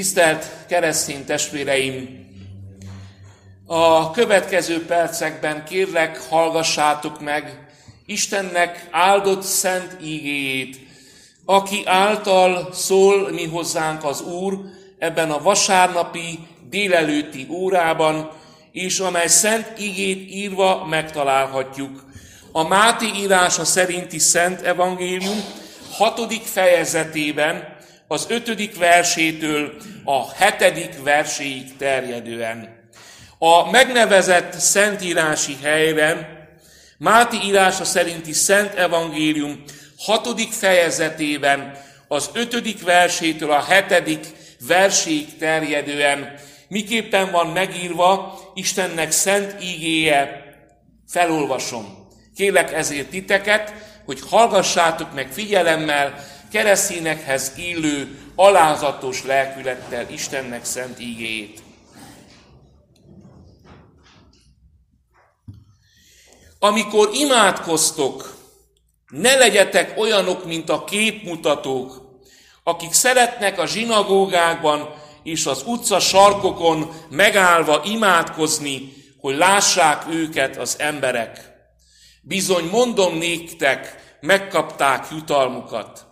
Tisztelt keresztény testvéreim! A következő percekben kérlek, hallgassátok meg Istennek áldott szent ígéjét, aki által szól mi hozzánk az Úr ebben a vasárnapi délelőtti órában, és amely szent ígét írva megtalálhatjuk. A Máté írása szerinti Szent Evangélium hatodik fejezetében, az ötödik versétől a hetedik verséig terjedően. A megnevezett szentírási helyre Máti írása szerinti Szent Evangélium hatodik fejezetében az ötödik versétől a hetedik verséig terjedően miképpen van megírva Istennek szent ígéje, felolvasom. Kélek ezért titeket, hogy hallgassátok meg figyelemmel, keresztényekhez illő, alázatos lelkülettel Istennek szent ígéjét. Amikor imádkoztok, ne legyetek olyanok, mint a képmutatók, akik szeretnek a zsinagógákban és az utca sarkokon megállva imádkozni, hogy lássák őket az emberek. Bizony mondom néktek, megkapták jutalmukat.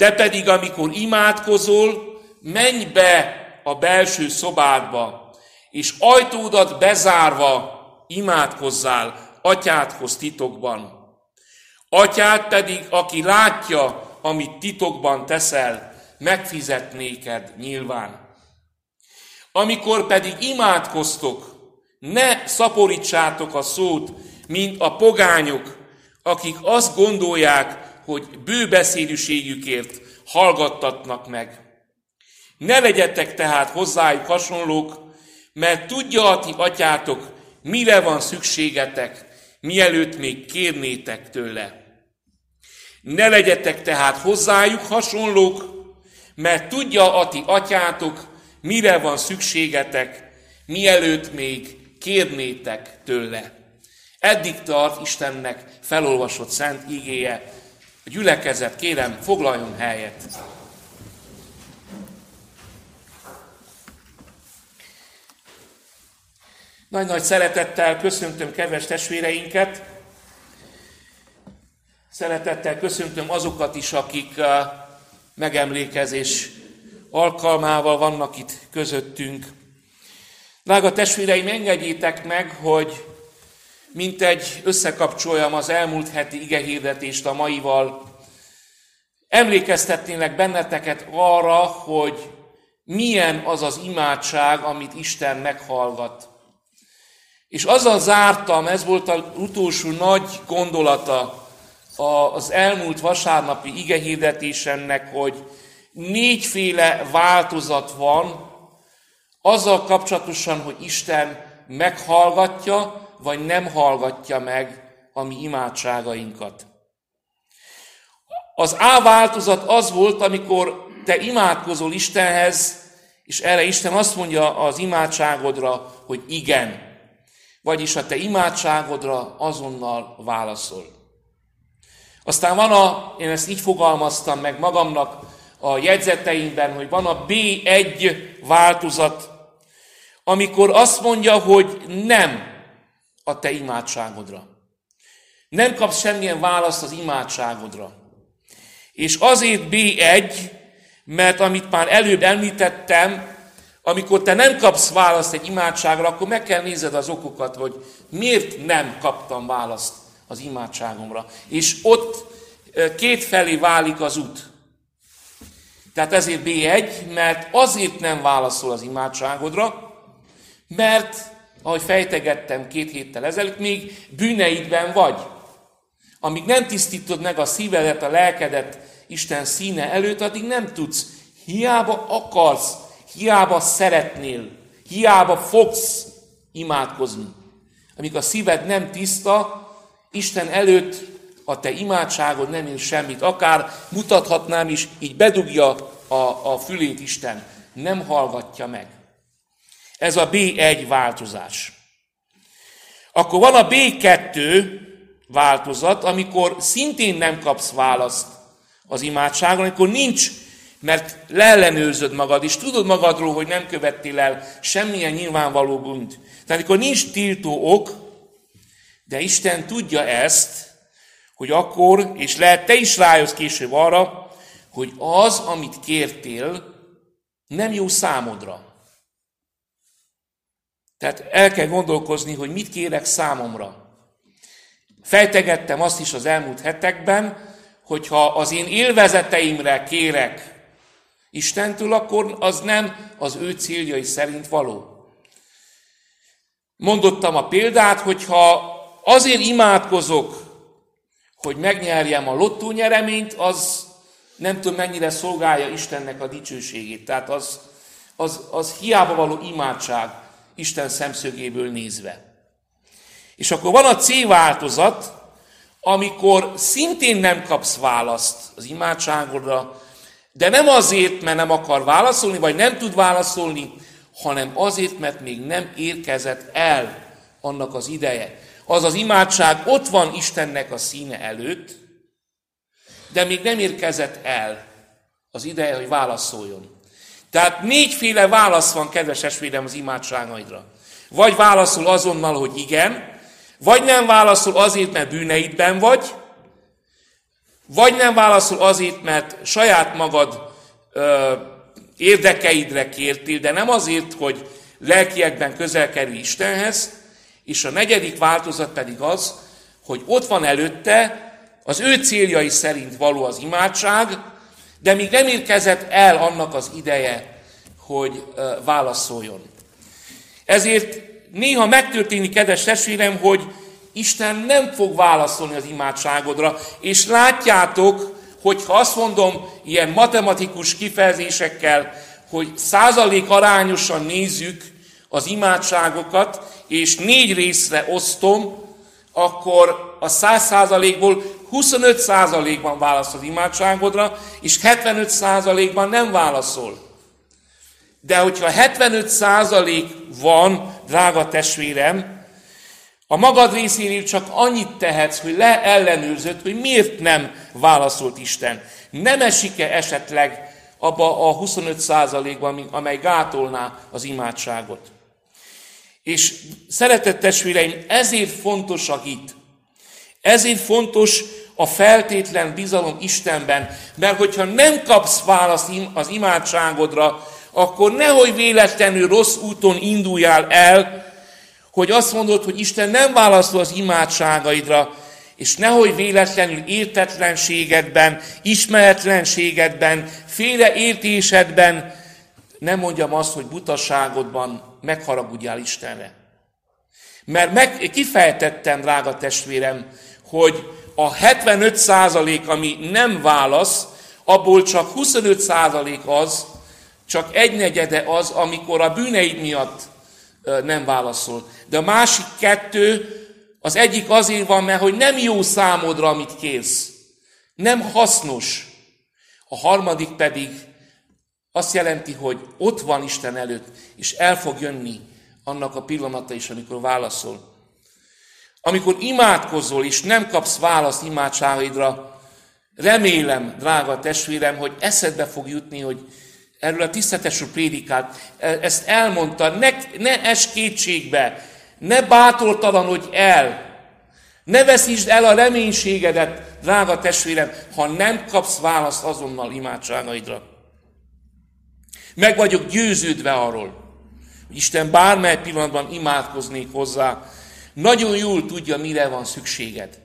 Te pedig, amikor imádkozol, menj be a belső szobádba, és ajtódat bezárva imádkozzál atyádhoz titokban. Atyád pedig, aki látja, amit titokban teszel, megfizet néked nyilván. Amikor pedig imádkoztok, ne szaporítsátok a szót, mint a pogányok, akik azt gondolják, hogy bőbeszédűségükért hallgattatnak meg. Ne legyetek tehát hozzájuk hasonlók, mert tudja a ti atyátok, mire van szükségetek, mielőtt még kérnétek tőle. Ne legyetek tehát hozzájuk hasonlók, mert tudja a ti atyátok, mire van szükségetek, mielőtt még kérnétek tőle. Eddig tart Istennek felolvasott szent igéje. A gyülekezet, kérem, foglaljon helyet. Nagy-nagy szeretettel köszöntöm kedves testvéreinket, szeretettel köszöntöm azokat is, akik uh, megemlékezés alkalmával vannak itt közöttünk. Drága testvéreim, engedjétek meg, hogy mint egy összekapcsoljam az elmúlt heti igehirdetést a maival, emlékeztetnélek benneteket arra, hogy milyen az az imádság, amit Isten meghallgat. És azzal zártam, ez volt az utolsó nagy gondolata az elmúlt vasárnapi igehirdetésemnek, hogy négyféle változat van azzal kapcsolatosan, hogy Isten meghallgatja, vagy nem hallgatja meg a mi imádságainkat. Az A változat az volt, amikor te imádkozol Istenhez, és erre Isten azt mondja az imádságodra, hogy igen. Vagyis a te imádságodra azonnal válaszol. Aztán van a, én ezt így fogalmaztam meg magamnak a jegyzeteimben, hogy van a B1 változat, amikor azt mondja, hogy nem a te imádságodra. Nem kapsz semmilyen választ az imádságodra. És azért B1, mert amit már előbb említettem, amikor te nem kapsz választ egy imádságra, akkor meg kell nézed az okokat, hogy miért nem kaptam választ az imádságomra. És ott két felé válik az út. Tehát ezért B1, mert azért nem válaszol az imádságodra, mert ahogy fejtegettem két héttel ezelőtt, még bűneidben vagy. Amíg nem tisztítod meg a szívedet, a lelkedet Isten színe előtt, addig nem tudsz. Hiába akarsz, hiába szeretnél, hiába fogsz imádkozni. Amíg a szíved nem tiszta, Isten előtt a te imádságod nem ér semmit. Akár mutathatnám is, így bedugja a, a fülét Isten. Nem hallgatja meg. Ez a B1 változás. Akkor van a B2 változat, amikor szintén nem kapsz választ az imádságon, amikor nincs Mert leellenőrzöd magad, és tudod magadról, hogy nem követtél el semmilyen nyilvánvaló bűnt. Tehát amikor nincs tiltó ok, de Isten tudja ezt, hogy akkor, és lehet te is rájössz később arra, hogy az, amit kértél, nem jó számodra. Tehát el kell gondolkozni, hogy mit kérek számomra. Fejtegettem azt is az elmúlt hetekben, hogyha az én élvezeteimre kérek Istentől, akkor az nem az ő céljai szerint való. Mondottam a példát, hogyha azért imádkozok, hogy megnyerjem a lottó nyereményt, az nem tudom mennyire szolgálja Istennek a dicsőségét. Tehát az, az, az hiába való imádság Isten szemszögéből nézve. És akkor van a C változat, amikor szintén nem kapsz választ az imádságodra, de nem azért, mert nem akar válaszolni, vagy nem tud válaszolni, hanem azért, mert még nem érkezett el annak az ideje. Az az imádság ott van Istennek a színe előtt, de még nem érkezett el az ideje, hogy válaszoljon. Tehát négyféle válasz van, kedves esvédem, az imádságaidra. Vagy válaszol azonnal, hogy igen, vagy nem válaszol azért, mert bűneidben vagy, vagy nem válaszol azért, mert saját magad ö, érdekeidre kértél, de nem azért, hogy lelkiekben közel kerül Istenhez, és a negyedik változat pedig az, hogy ott van előtte, az ő céljai szerint való az imádság, de még nem érkezett el annak az ideje, hogy válaszoljon. Ezért néha megtörténik, kedves testvérem, hogy Isten nem fog válaszolni az imádságodra, és látjátok, hogy ha azt mondom ilyen matematikus kifejezésekkel, hogy százalék arányosan nézzük az imádságokat, és négy részre osztom, akkor a száz százalékból 25 százalékban válaszol az imádságodra, és 75 százalékban nem válaszol. De hogyha 75 százalék van, drága testvérem, a magad részéről csak annyit tehetsz, hogy leellenőrzöd, hogy miért nem válaszolt Isten. Nem esik-e esetleg abba a 25 százalékban, amely gátolná az imádságot. És szeretett testvéreim, ezért fontosak itt. Ezért fontos a feltétlen bizalom Istenben, mert hogyha nem kapsz választ az imádságodra, akkor nehogy véletlenül rossz úton induljál el, hogy azt mondod, hogy Isten nem válaszol az imádságaidra, és nehogy véletlenül értetlenségedben, ismeretlenségedben, félreértésedben nem mondjam azt, hogy butaságodban megharagudjál Istenre. Mert meg, kifejtettem, drága testvérem, hogy a 75 százalék, ami nem válasz, abból csak 25 százalék az, csak egynegyede az, amikor a bűneid miatt nem válaszol. De a másik kettő, az egyik azért van, mert hogy nem jó számodra, amit kérsz. Nem hasznos. A harmadik pedig azt jelenti, hogy ott van Isten előtt, és el fog jönni annak a pillanata is, amikor válaszol. Amikor imádkozol, és nem kapsz választ imádságaidra, remélem, drága testvérem, hogy eszedbe fog jutni, hogy erről a tisztetesről prédikált, e, ezt elmondta, ne, ne es kétségbe, ne bátortalanodj el, ne veszítsd el a reménységedet, drága testvérem, ha nem kapsz választ azonnal imádságaidra. Meg vagyok győződve arról, hogy Isten bármely pillanatban imádkoznék hozzá, nagyon jól tudja, mire van szükséged.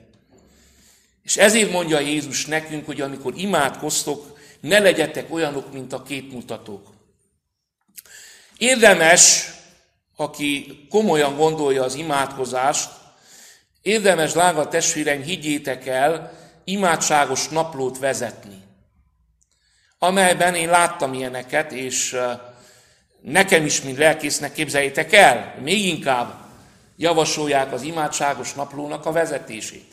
És ezért mondja Jézus nekünk, hogy amikor imádkoztok, ne legyetek olyanok, mint a képmutatók. Érdemes, aki komolyan gondolja az imádkozást, érdemes, drága testvéreim, higgyétek el, imádságos naplót vezetni, amelyben én láttam ilyeneket, és nekem is, mint lelkésznek képzeljétek el, még inkább javasolják az imádságos naplónak a vezetését,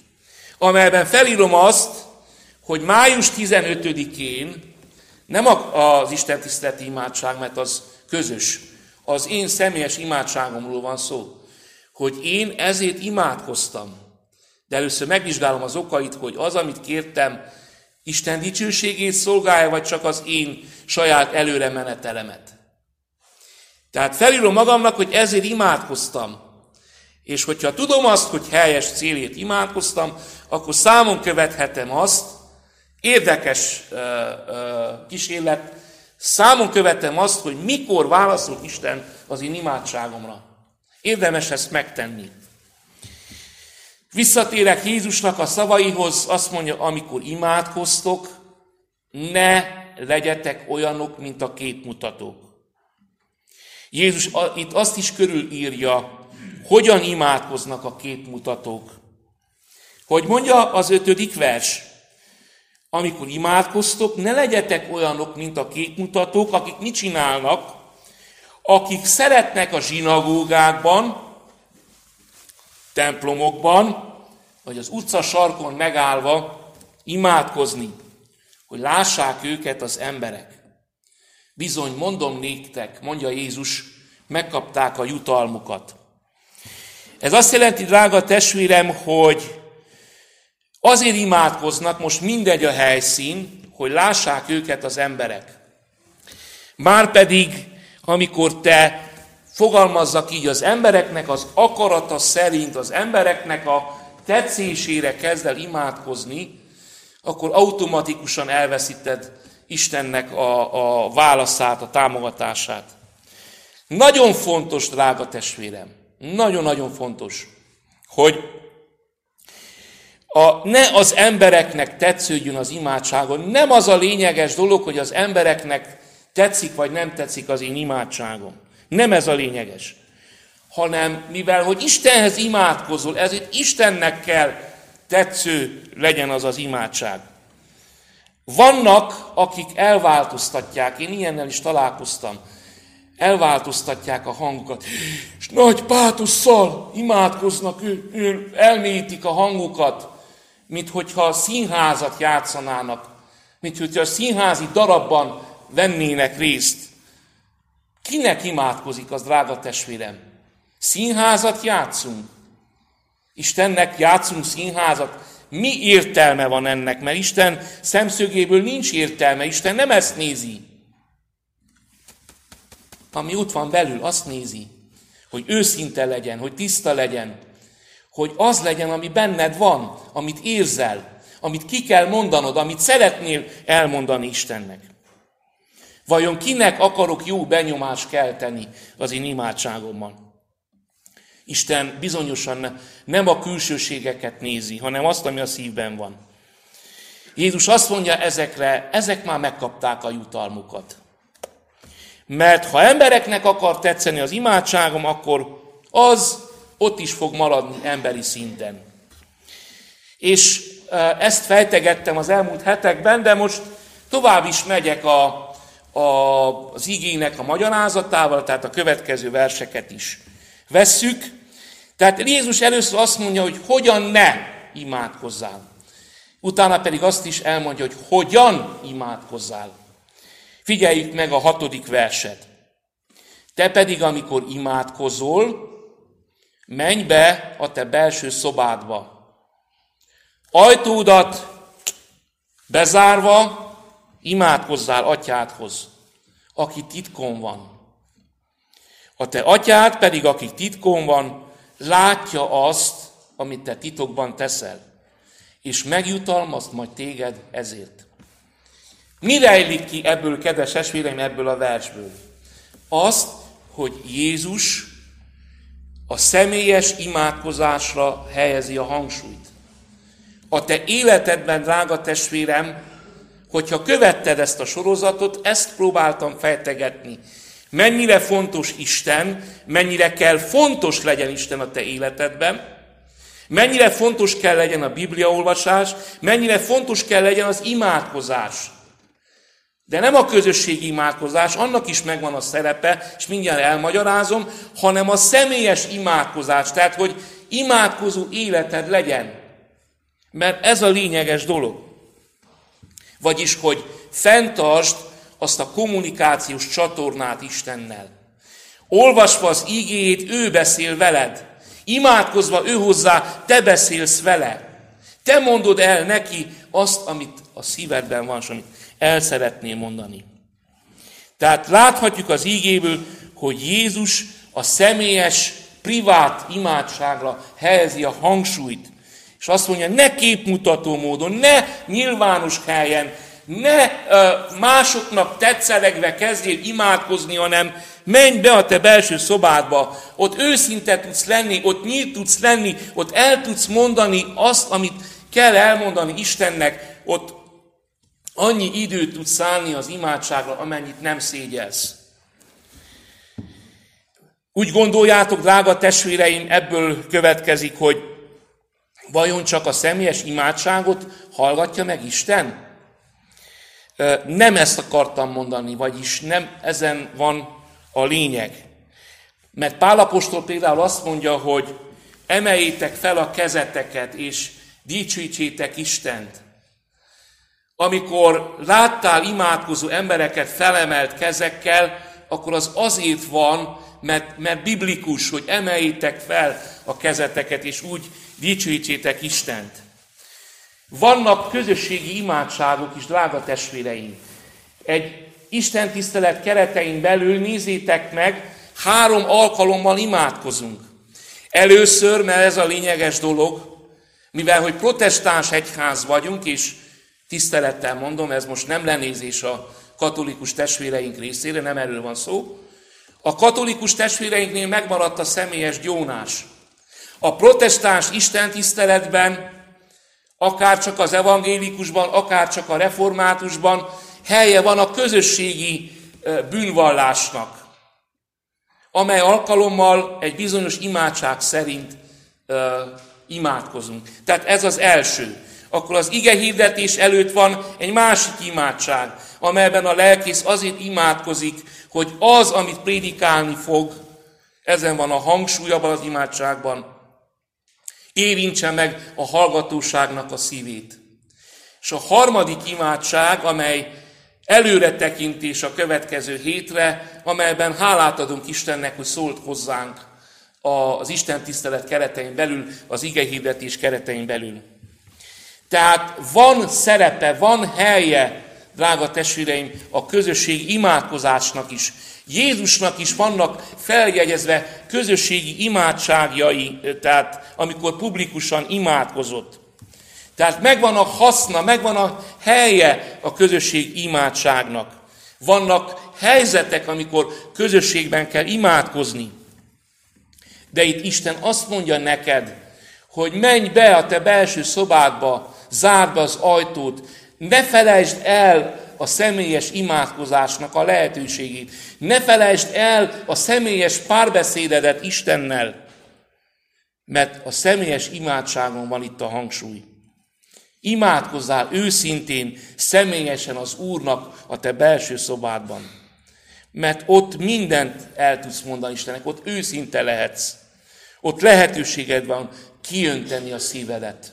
amelyben felírom azt, hogy május 15-én nem az Isten tiszteleti imádság, mert az közös, az én személyes imádságomról van szó, hogy én ezért imádkoztam. De először megvizsgálom az okait, hogy az, amit kértem, Isten dicsőségét szolgálja, vagy csak az én saját előre menetelemet. Tehát felírom magamnak, hogy ezért imádkoztam. És hogyha tudom azt, hogy helyes célét imádkoztam, akkor számon követhetem azt, érdekes uh, uh, kísérlet, számon követem azt, hogy mikor válaszol Isten az én imádságomra. Érdemes ezt megtenni. Visszatérek Jézusnak a szavaihoz, azt mondja, amikor imádkoztok, ne legyetek olyanok, mint a képmutatók. Jézus itt azt is körülírja, hogyan imádkoznak a képmutatók. Hogy mondja az ötödik vers, amikor imádkoztok, ne legyetek olyanok, mint a képmutatók, akik mit csinálnak, akik szeretnek a zsinagógákban, templomokban, vagy az utca sarkon megállva imádkozni, hogy lássák őket az emberek. Bizony, mondom néktek, mondja Jézus, megkapták a jutalmukat. Ez azt jelenti, drága testvérem, hogy azért imádkoznak, most mindegy a helyszín, hogy lássák őket az emberek. Márpedig, amikor te fogalmazzak így az embereknek az akarata szerint, az embereknek a tetszésére kezd el imádkozni, akkor automatikusan elveszíted Istennek a, a válaszát, a támogatását. Nagyon fontos, drága testvérem, nagyon-nagyon fontos, hogy a, ne az embereknek tetsződjön az imádságon. Nem az a lényeges dolog, hogy az embereknek tetszik vagy nem tetszik az én imádságom. Nem ez a lényeges. Hanem mivel, hogy Istenhez imádkozol, ezért Istennek kell tetsző legyen az az imádság. Vannak, akik elváltoztatják, én ilyennel is találkoztam, elváltoztatják a hangukat, és nagy pátusszal imádkoznak, ő, ő, elmélyítik a hangukat, mint hogyha a színházat játszanának, mint hogyha a színházi darabban vennének részt. Kinek imádkozik az, drága testvérem? Színházat játszunk. Istennek játszunk színházat. Mi értelme van ennek? Mert Isten szemszögéből nincs értelme. Isten nem ezt nézi. Ami ott van belül, azt nézi, hogy őszinte legyen, hogy tiszta legyen, hogy az legyen, ami benned van, amit érzel, amit ki kell mondanod, amit szeretnél elmondani Istennek. Vajon kinek akarok jó benyomást kelteni az én imádságomban? Isten bizonyosan nem a külsőségeket nézi, hanem azt, ami a szívben van. Jézus azt mondja ezekre, ezek már megkapták a jutalmukat. Mert ha embereknek akar tetszeni az imádságom, akkor az ott is fog maradni emberi szinten. És ezt fejtegettem az elmúlt hetekben, de most tovább is megyek a, az igének a magyarázatával, tehát a következő verseket is vesszük. Tehát Jézus először azt mondja, hogy hogyan ne imádkozzál. Utána pedig azt is elmondja, hogy hogyan imádkozzál. Figyeljük meg a hatodik verset. Te pedig, amikor imádkozol, menj be a te belső szobádba. Ajtódat bezárva, imádkozzál atyádhoz, aki titkon van. A te atyád pedig, aki titkon van, látja azt, amit te titokban teszel, és megjutalmaz majd téged ezért. Mi rejlik ki ebből, kedves esvéreim, ebből a versből? Azt, hogy Jézus a személyes imádkozásra helyezi a hangsúlyt. A te életedben, drága testvérem, hogyha követted ezt a sorozatot, ezt próbáltam fejtegetni. Mennyire fontos Isten, mennyire kell fontos legyen Isten a te életedben, mennyire fontos kell legyen a bibliaolvasás, mennyire fontos kell legyen az imádkozás. De nem a közösségi imádkozás, annak is megvan a szerepe, és mindjárt elmagyarázom, hanem a személyes imádkozás, tehát hogy imádkozó életed legyen. Mert ez a lényeges dolog. Vagyis, hogy fenntartsd azt a kommunikációs csatornát Istennel. Olvasva az ígéjét, ő beszél veled. Imádkozva ő hozzá, te beszélsz vele. Te mondod el neki azt, amit a szívedben van, és amit el szeretném mondani. Tehát láthatjuk az ígéből, hogy Jézus a személyes, privát imádságra helyezi a hangsúlyt. És azt mondja, ne képmutató módon, ne nyilvános helyen, ne másoknak tetszelegve kezdjél imádkozni, hanem menj be a te belső szobádba, ott őszinte tudsz lenni, ott nyílt tudsz lenni, ott el tudsz mondani azt, amit kell elmondani Istennek, ott annyi időt tudsz szállni az imádságra, amennyit nem szégyelsz. Úgy gondoljátok, drága testvéreim, ebből következik, hogy vajon csak a személyes imádságot hallgatja meg Isten? Nem ezt akartam mondani, vagyis nem ezen van a lényeg. Mert Pálapostól például azt mondja, hogy emeljétek fel a kezeteket, és dicsőítsétek Istent. Amikor láttál imádkozó embereket felemelt kezekkel, akkor az azért van, mert, mert biblikus, hogy emeljétek fel a kezeteket, és úgy dicsőítsétek Istent. Vannak közösségi imádságok is, drága testvéreim. Egy Isten tisztelet keretein belül nézzétek meg, három alkalommal imádkozunk. Először, mert ez a lényeges dolog, mivel hogy protestáns egyház vagyunk, és tisztelettel mondom, ez most nem lenézés a katolikus testvéreink részére, nem erről van szó. A katolikus testvéreinknél megmaradt a személyes gyónás. A protestáns istentiszteletben, akár csak az evangélikusban, akár csak a reformátusban helye van a közösségi bűnvallásnak, amely alkalommal egy bizonyos imádság szerint imádkozunk. Tehát ez az első. Akkor az ige hirdetés előtt van egy másik imádság, amelyben a lelkész azért imádkozik, hogy az, amit prédikálni fog, ezen van a hangsúly abban az imádságban, érintse meg a hallgatóságnak a szívét. És a harmadik imádság, amely előre tekintés a következő hétre, amelyben hálát adunk Istennek, hogy szólt hozzánk az Isten tisztelet keretein belül, az igehirdetés keretein belül. Tehát van szerepe, van helye, drága testvéreim, a közösség imádkozásnak is. Jézusnak is vannak feljegyezve közösségi imádságjai, tehát amikor publikusan imádkozott. Tehát megvan a haszna, megvan a helye a közösség imádságnak. Vannak helyzetek, amikor közösségben kell imádkozni. De itt Isten azt mondja neked, hogy menj be a te belső szobádba, zárd be az ajtót, ne felejtsd el a személyes imádkozásnak a lehetőségét. Ne felejtsd el a személyes párbeszédedet Istennel, mert a személyes imádságon van itt a hangsúly. Imádkozzál őszintén, személyesen az Úrnak a te belső szobádban. Mert ott mindent el tudsz mondani Istennek, ott őszinte lehetsz. Ott lehetőséged van kiönteni a szívedet.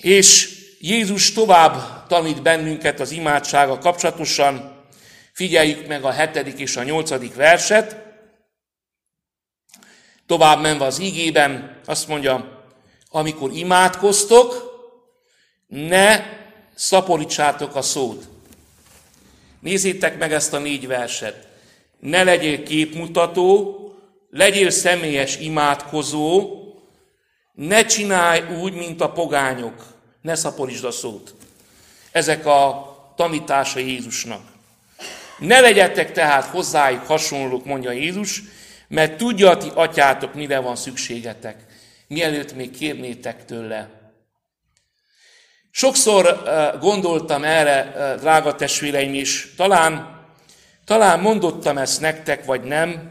És Jézus tovább tanít bennünket az imádsága kapcsolatosan. Figyeljük meg a hetedik és a nyolcadik verset. Tovább menve az ígében, azt mondja, amikor imádkoztok, ne szaporítsátok a szót. Nézzétek meg ezt a négy verset. Ne legyél képmutató, legyél személyes imádkozó, ne csinálj úgy, mint a pogányok, ne szaporítsd a szót. Ezek a tanítása Jézusnak. Ne legyetek tehát hozzájuk hasonlók, mondja Jézus, mert tudja a ti atyátok, mire van szükségetek mielőtt még kérnétek tőle. Sokszor gondoltam erre, drága testvéreim is, talán, talán mondottam ezt nektek, vagy nem,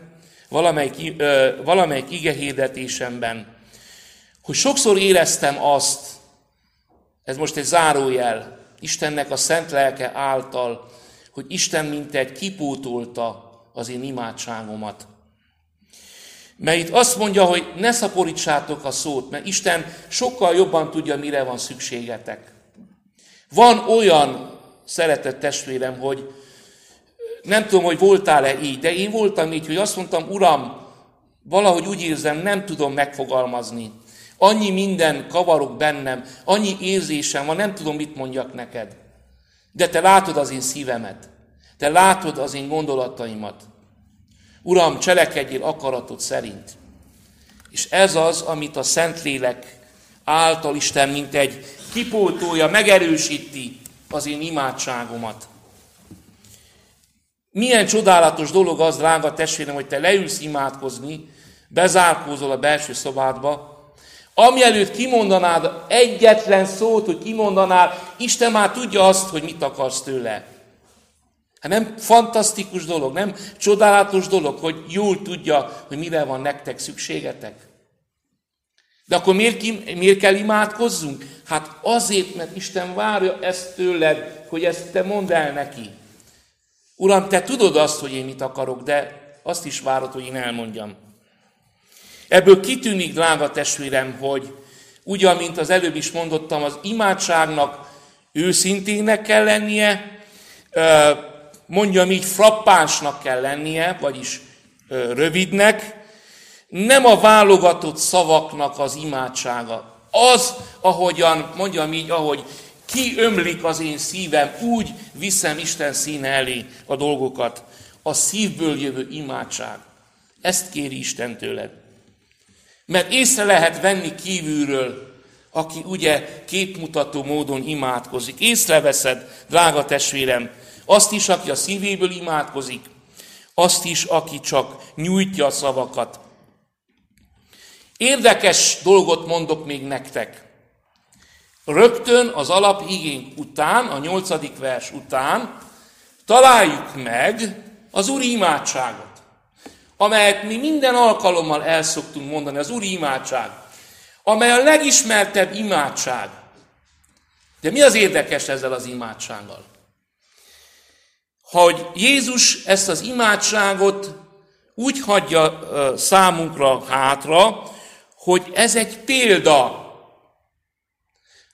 valamelyik, valamelyik igehirdetésemben, hogy sokszor éreztem azt, ez most egy zárójel, Istennek a szent lelke által, hogy Isten mint egy kipótolta az én imádságomat. Mert itt azt mondja, hogy ne szaporítsátok a szót, mert Isten sokkal jobban tudja, mire van szükségetek. Van olyan, szeretett testvérem, hogy nem tudom, hogy voltál-e így, de én voltam így, hogy azt mondtam, Uram, valahogy úgy érzem, nem tudom megfogalmazni. Annyi minden kavarok bennem, annyi érzésem van, nem tudom, mit mondjak neked. De te látod az én szívemet. Te látod az én gondolataimat. Uram, cselekedjél akaratod szerint. És ez az, amit a Szentlélek által Isten, mint egy kipótolja, megerősíti az én imádságomat. Milyen csodálatos dolog az, drága testvérem, hogy te leülsz imádkozni, bezárkózol a belső szobádba, ami előtt kimondanád egyetlen szót, hogy kimondanál, Isten már tudja azt, hogy mit akarsz tőle. Hát nem fantasztikus dolog, nem csodálatos dolog, hogy jól tudja, hogy mire van nektek szükségetek. De akkor miért, miért kell imádkozzunk? Hát azért, mert Isten várja ezt tőled, hogy ezt te mondd el neki. Uram, te tudod azt, hogy én mit akarok, de azt is várod, hogy én elmondjam. Ebből kitűnik, drága testvérem, hogy ugyan, mint az előbb is mondottam, az imádságnak őszintének kell lennie, mondjam így, frappánsnak kell lennie, vagyis rövidnek, nem a válogatott szavaknak az imádsága. Az, ahogyan, mondjam így, ahogy kiömlik az én szívem, úgy viszem Isten színe elé a dolgokat. A szívből jövő imádság. Ezt kéri Isten tőled. Mert észre lehet venni kívülről, aki ugye képmutató módon imádkozik. Észreveszed, drága testvérem, azt is, aki a szívéből imádkozik, azt is, aki csak nyújtja a szavakat. Érdekes dolgot mondok még nektek. Rögtön az alapigénk után, a nyolcadik vers után találjuk meg az Úri imádságot, amelyet mi minden alkalommal el szoktunk mondani, az Úri imádság, amely a legismertebb imádság. De mi az érdekes ezzel az imádsággal? Hogy Jézus ezt az imádságot úgy hagyja számunkra hátra, hogy ez egy példa.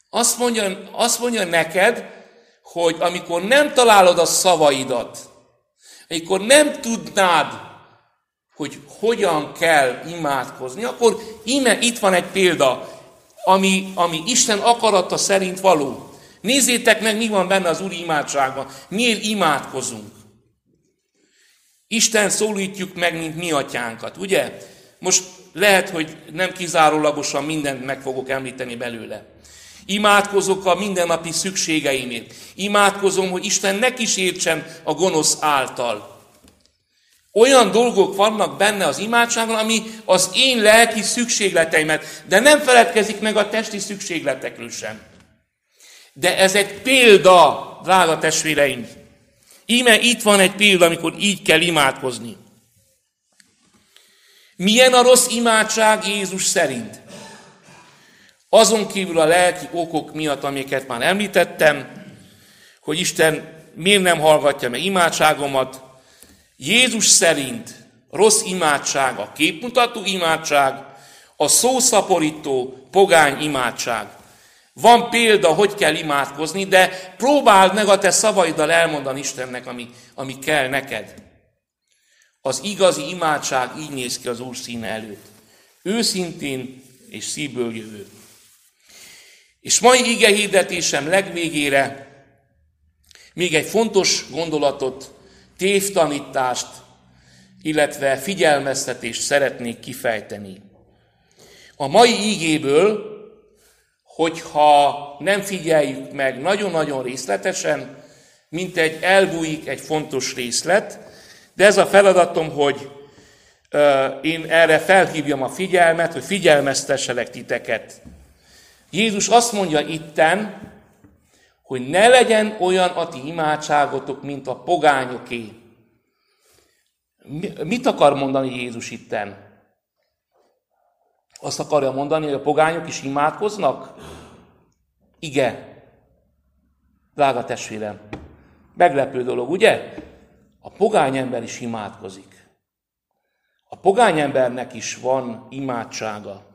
Azt mondja, azt mondja neked, hogy amikor nem találod a szavaidat, amikor nem tudnád, hogy hogyan kell imádkozni, akkor ime itt van egy példa, ami, ami Isten akarata szerint való. Nézzétek meg, mi van benne az Úri imádságban. Miért imádkozunk? Isten szólítjuk meg, mint mi atyánkat, ugye? Most lehet, hogy nem kizárólagosan mindent meg fogok említeni belőle. Imádkozok a mindennapi szükségeimért. Imádkozom, hogy Isten ne kísértsen a gonosz által. Olyan dolgok vannak benne az imádságban, ami az én lelki szükségleteimet, de nem feledkezik meg a testi szükségletekről sem. De ez egy példa, drága testvéreim. Íme itt van egy példa, amikor így kell imádkozni. Milyen a rossz imádság Jézus szerint? Azon kívül a lelki okok miatt, amiket már említettem, hogy Isten miért nem hallgatja meg imádságomat, Jézus szerint rossz imádság a képmutató imádság, a szószaporító pogány imádság. Van példa, hogy kell imádkozni, de próbáld meg a te szavaiddal elmondani Istennek, ami, ami kell neked. Az igazi imádság így néz ki az Úr színe előtt. Őszintén és szívből jövő. És mai ige hirdetésem legvégére még egy fontos gondolatot, tévtanítást, illetve figyelmeztetést szeretnék kifejteni. A mai ígéből, hogyha nem figyeljük meg nagyon-nagyon részletesen, mint egy elbújik egy fontos részlet, de ez a feladatom, hogy én erre felhívjam a figyelmet, hogy figyelmeztesselek titeket. Jézus azt mondja itten, hogy ne legyen olyan a ti imádságotok, mint a pogányoké. Mit akar mondani Jézus itten? Azt akarja mondani, hogy a pogányok is imádkoznak? Igen. Drága testvérem, meglepő dolog, ugye? A pogány ember is imádkozik. A pogány embernek is van imádsága.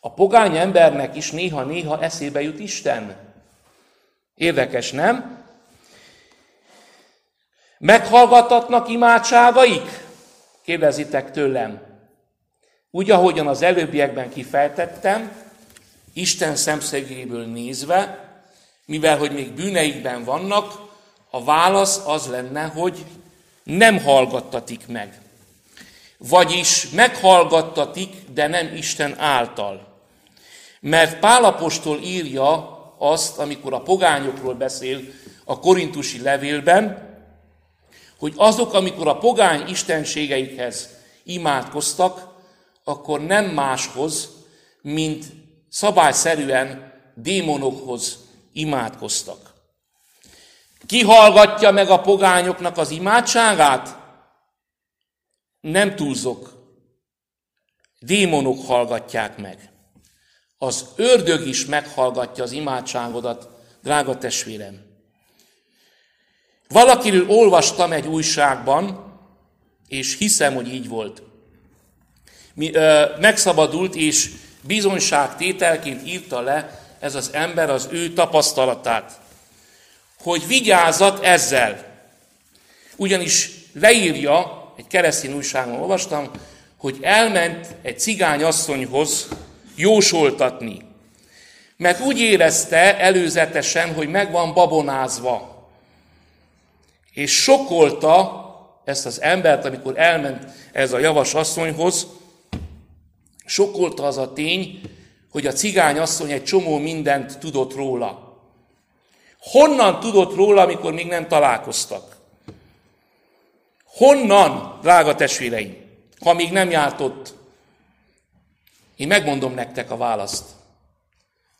A pogány embernek is néha-néha eszébe jut Isten. Érdekes, nem? Meghallgatatnak imádságaik? Kérdezitek tőlem. Úgy, ahogyan az előbbiekben kifejtettem, Isten szemszögéből nézve, mivel hogy még bűneikben vannak, a válasz az lenne, hogy nem hallgattatik meg. Vagyis meghallgattatik, de nem Isten által. Mert Pálapostól írja azt, amikor a pogányokról beszél a korintusi levélben, hogy azok, amikor a pogány istenségeikhez imádkoztak, akkor nem máshoz, mint szabályszerűen démonokhoz imádkoztak. Ki hallgatja meg a pogányoknak az imádságát? Nem túlzok. Démonok hallgatják meg. Az ördög is meghallgatja az imádságodat, drága testvérem. Valakiről olvastam egy újságban, és hiszem, hogy így volt. Mi, ö, megszabadult, és bizonyságtételként írta le ez az ember az ő tapasztalatát, hogy vigyázat ezzel. Ugyanis leírja, egy keresztény újságon olvastam, hogy elment egy cigány asszonyhoz jósoltatni. Mert úgy érezte előzetesen, hogy meg van babonázva. És sokolta ezt az embert, amikor elment ez a javas asszonyhoz, sokolta az a tény, hogy a cigány asszony egy csomó mindent tudott róla. Honnan tudott róla, amikor még nem találkoztak? Honnan, drága testvéreim, ha még nem járt? Én megmondom nektek a választ.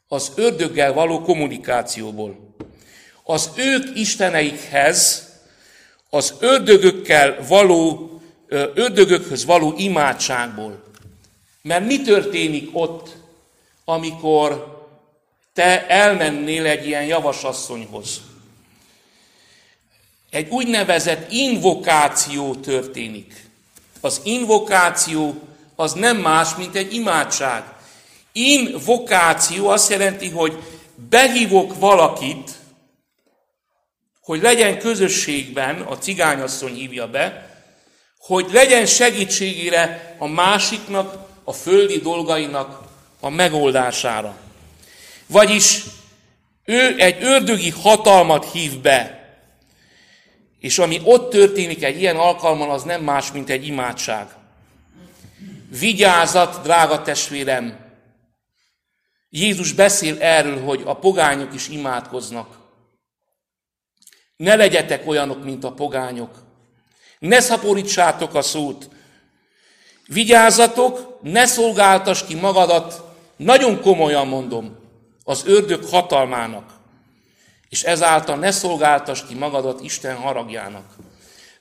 Az ördöggel való kommunikációból. Az ők isteneikhez, az ördögökkel való, ördögökhöz való imádságból. Mert mi történik ott, amikor te elmennél egy ilyen javasasszonyhoz? Egy úgynevezett invokáció történik. Az invokáció az nem más, mint egy imádság. Invokáció azt jelenti, hogy behívok valakit, hogy legyen közösségben, a cigányasszony hívja be, hogy legyen segítségére a másiknak, a földi dolgainak a megoldására. Vagyis ő egy ördögi hatalmat hív be, és ami ott történik egy ilyen alkalman, az nem más, mint egy imádság. Vigyázat, drága testvérem! Jézus beszél erről, hogy a pogányok is imádkoznak. Ne legyetek olyanok, mint a pogányok. Ne szaporítsátok a szót. Vigyázzatok, ne szolgáltas ki magadat, nagyon komolyan mondom, az ördög hatalmának. És ezáltal ne szolgáltas ki magadat Isten haragjának.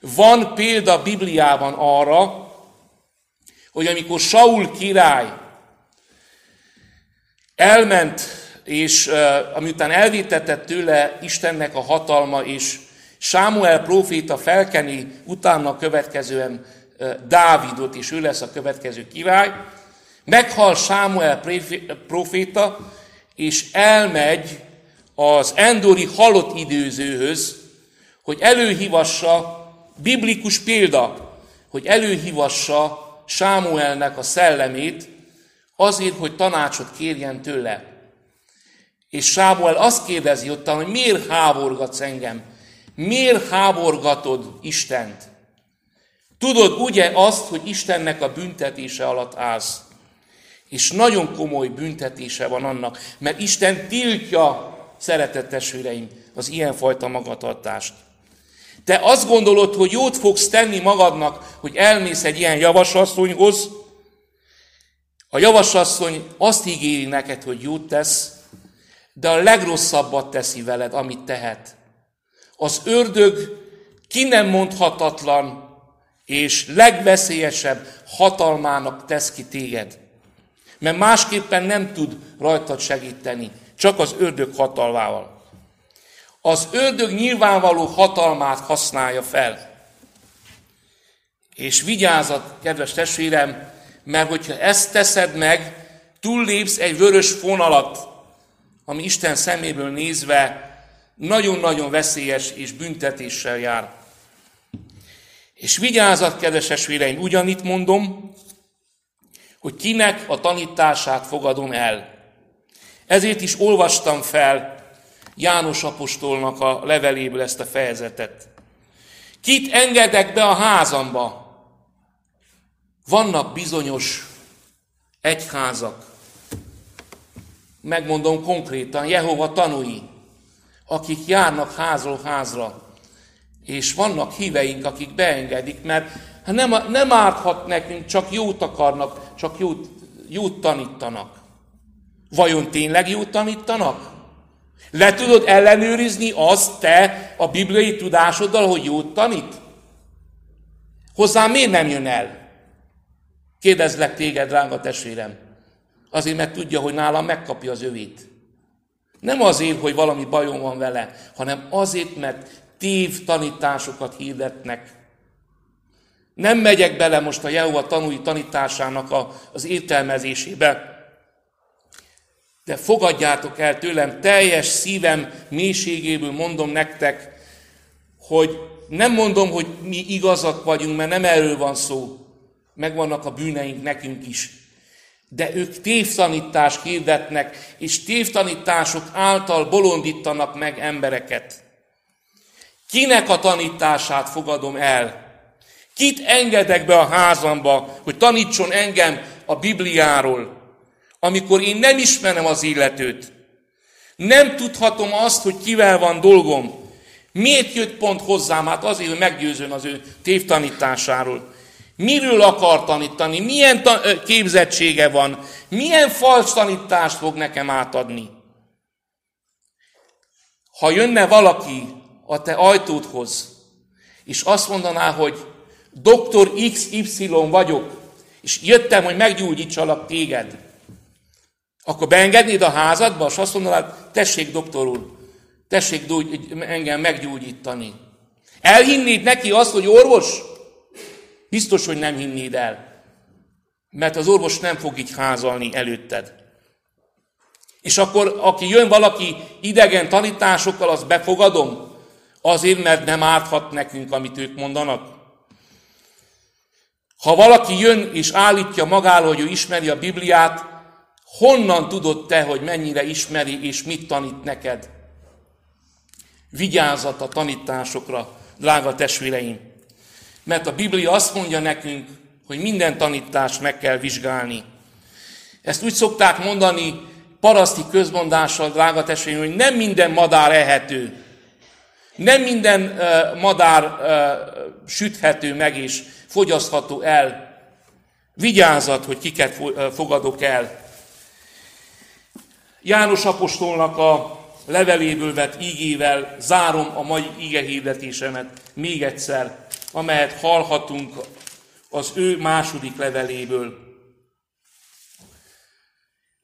Van példa Bibliában arra, hogy amikor Saul király elment, és uh, amiután elvétetett tőle Istennek a hatalma, és Sámuel próféta felkeni utána következően uh, Dávidot, és ő lesz a következő király, meghal Sámuel próféta, és elmegy az endori halott időzőhöz, hogy előhívassa, biblikus példa, hogy előhívassa Sámuelnek a szellemét, azért, hogy tanácsot kérjen tőle. És Sámuel azt kérdezi ott, hogy miért háborgatsz engem? Miért háborgatod Istent? Tudod ugye azt, hogy Istennek a büntetése alatt állsz? És nagyon komoly büntetése van annak, mert Isten tiltja, szeretett testvéreim, az ilyenfajta magatartást. Te azt gondolod, hogy jót fogsz tenni magadnak, hogy elmész egy ilyen javasasszonyhoz, a javasasszony azt ígéri neked, hogy jót tesz, de a legrosszabbat teszi veled, amit tehet. Az ördög ki nem mondhatatlan és legveszélyesebb hatalmának tesz ki téged. Mert másképpen nem tud rajtad segíteni, csak az ördög hatalmával az ördög nyilvánvaló hatalmát használja fel. És vigyázat, kedves testvérem, mert hogyha ezt teszed meg, túllépsz egy vörös fonalat, ami Isten szeméből nézve nagyon-nagyon veszélyes és büntetéssel jár. És vigyázat, kedves testvéreim, ugyanitt mondom, hogy kinek a tanítását fogadom el. Ezért is olvastam fel János apostolnak a leveléből ezt a fejezetet. Kit engedek be a házamba? Vannak bizonyos egyházak, megmondom konkrétan, Jehova tanúi, akik járnak házról házra, és vannak híveink, akik beengedik, mert nem, nem árthat nekünk, csak jót akarnak, csak jót, jót tanítanak. Vajon tényleg jót tanítanak? Le tudod ellenőrizni azt te a bibliai tudásoddal, hogy jót tanít? Hozzám miért nem jön el? Kérdezlek téged, drága testvérem. Azért, mert tudja, hogy nálam megkapja az övét. Nem azért, hogy valami bajom van vele, hanem azért, mert tév tanításokat hirdetnek. Nem megyek bele most a Jehova tanúi tanításának a, az értelmezésébe, de fogadjátok el tőlem, teljes szívem mélységéből mondom nektek, hogy nem mondom, hogy mi igazak vagyunk, mert nem erről van szó. Megvannak a bűneink nekünk is. De ők tévtanítást hirdetnek, és tévtanítások által bolondítanak meg embereket. Kinek a tanítását fogadom el? Kit engedek be a házamba, hogy tanítson engem a Bibliáról, amikor én nem ismerem az illetőt? Nem tudhatom azt, hogy kivel van dolgom. Miért jött pont hozzám? Hát azért, hogy meggyőzön az ő tévtanításáról. Miről akar tanítani? Milyen ta- képzettsége van? Milyen fals tanítást fog nekem átadni? Ha jönne valaki a te ajtódhoz, és azt mondaná, hogy doktor XY vagyok, és jöttem, hogy meggyógyítsalak téged, akkor beengednéd a házadba, és azt mondanád, tessék, doktor úr, tessék engem meggyógyítani. Elhinnéd neki azt, hogy orvos? Biztos, hogy nem hinnéd el. Mert az orvos nem fog így házalni előtted. És akkor, aki jön valaki idegen tanításokkal, azt befogadom? Azért, mert nem árthat nekünk, amit ők mondanak. Ha valaki jön és állítja magáról, hogy ő ismeri a Bibliát, honnan tudod te, hogy mennyire ismeri és mit tanít neked? Vigyázat a tanításokra, drága testvéreim! Mert a Biblia azt mondja nekünk, hogy minden tanítást meg kell vizsgálni. Ezt úgy szokták mondani paraszti közmondással, drága testvéreim, hogy nem minden madár ehető. Nem minden uh, madár uh, süthető meg és fogyasztható el. Vigyázat, hogy kiket fogadok el. János apostolnak a leveléből vett ígével zárom a mai íge hirdetésemet még egyszer, amelyet hallhatunk az ő második leveléből.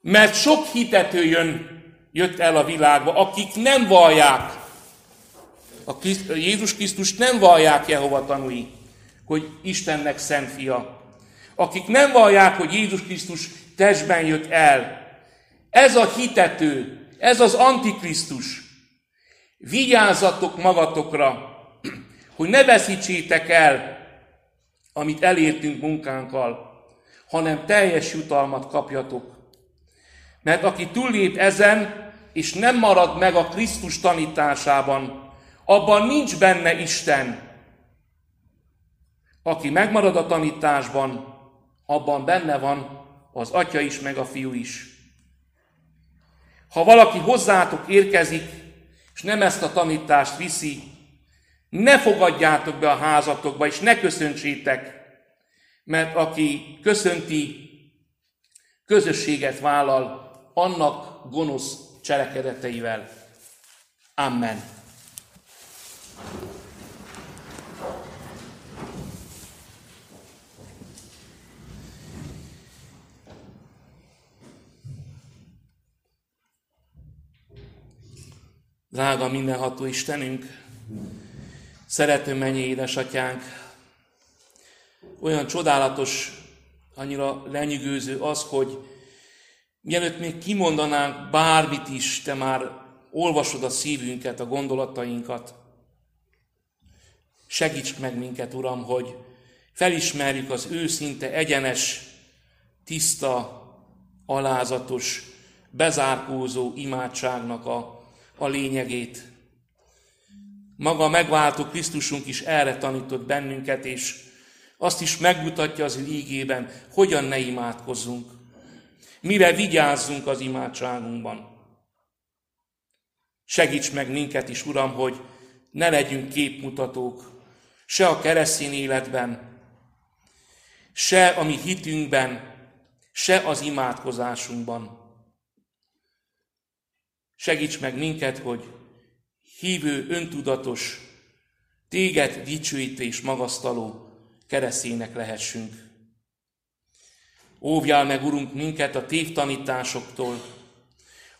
Mert sok hitető jön, jött el a világba, akik nem vallják, a Jézus Krisztus nem vallják Jehova tanúi, hogy Istennek szent fia. Akik nem vallják, hogy Jézus Krisztus testben jött el. Ez a hitető, ez az Antikrisztus. Vigyázzatok magatokra, hogy ne veszítsétek el, amit elértünk munkánkkal, hanem teljes jutalmat kapjatok. Mert aki túllép ezen, és nem marad meg a Krisztus tanításában, abban nincs benne Isten. Aki megmarad a tanításban, abban benne van az Atya is, meg a Fiú is. Ha valaki hozzátok érkezik, és nem ezt a tanítást viszi, ne fogadjátok be a házatokba, és ne köszöntsétek, mert aki köszönti, közösséget vállal annak gonosz cselekedeteivel. Amen. Drága mindenható Istenünk, szerető mennyi édesatyánk, olyan csodálatos, annyira lenyűgöző az, hogy mielőtt még kimondanánk bármit is, te már olvasod a szívünket, a gondolatainkat. Segíts meg minket, Uram, hogy felismerjük az őszinte, egyenes, tiszta, alázatos, bezárkózó imádságnak a, a lényegét. Maga megváltó Krisztusunk is erre tanított bennünket, és azt is megmutatja az ígében, hogyan ne imádkozzunk. Mire vigyázzunk az imádságunkban. Segíts meg minket is, Uram, hogy ne legyünk képmutatók, se a keresztény életben, se a mi hitünkben, se az imádkozásunkban. Segíts meg minket, hogy hívő, öntudatos, téged dicsőítő és magasztaló keresztények lehessünk. Óvjál meg, Urunk, minket a tévtanításoktól,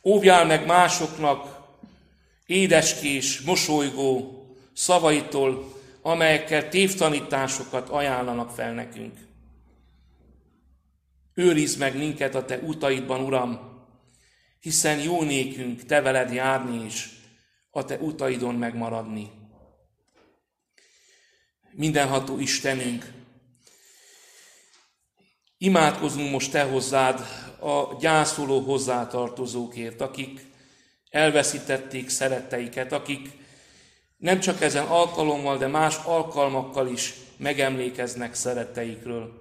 óvjál meg másoknak édeskés, mosolygó szavaitól, amelyekkel tévtanításokat ajánlanak fel nekünk. Őrizd meg minket a Te utaidban, Uram, hiszen jó nékünk Te veled járni és a Te utaidon megmaradni. Mindenható Istenünk, imádkozunk most Te hozzád a gyászoló hozzátartozókért, akik elveszítették szeretteiket, akik nem csak ezen alkalommal, de más alkalmakkal is megemlékeznek szeretteikről.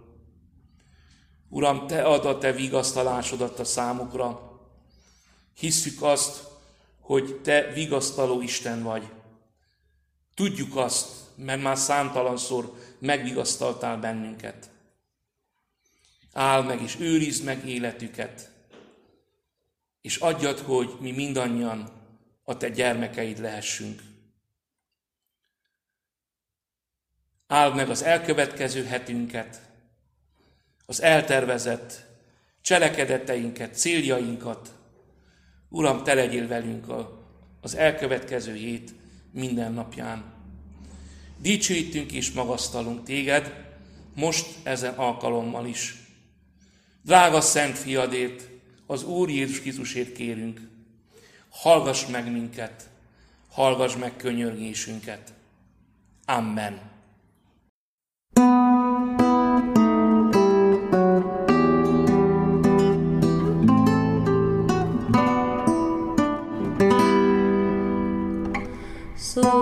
Uram, Te ad a Te vigasztalásodat a számukra. Hisszük azt, hogy Te vigasztaló Isten vagy. Tudjuk azt, mert már számtalanszor megvigasztaltál bennünket. Áll meg és őrizd meg életüket, és adjad, hogy mi mindannyian a Te gyermekeid lehessünk. Áld meg az elkövetkező hetünket, az eltervezett cselekedeteinket, céljainkat. Uram, te legyél velünk az elkövetkező hét minden napján. Dicsőítünk és magasztalunk téged, most ezen alkalommal is. Drága Szent Fiadért, az Úr Jézus Krisztusért kérünk, hallgass meg minket, hallgass meg könyörgésünket. Amen. So.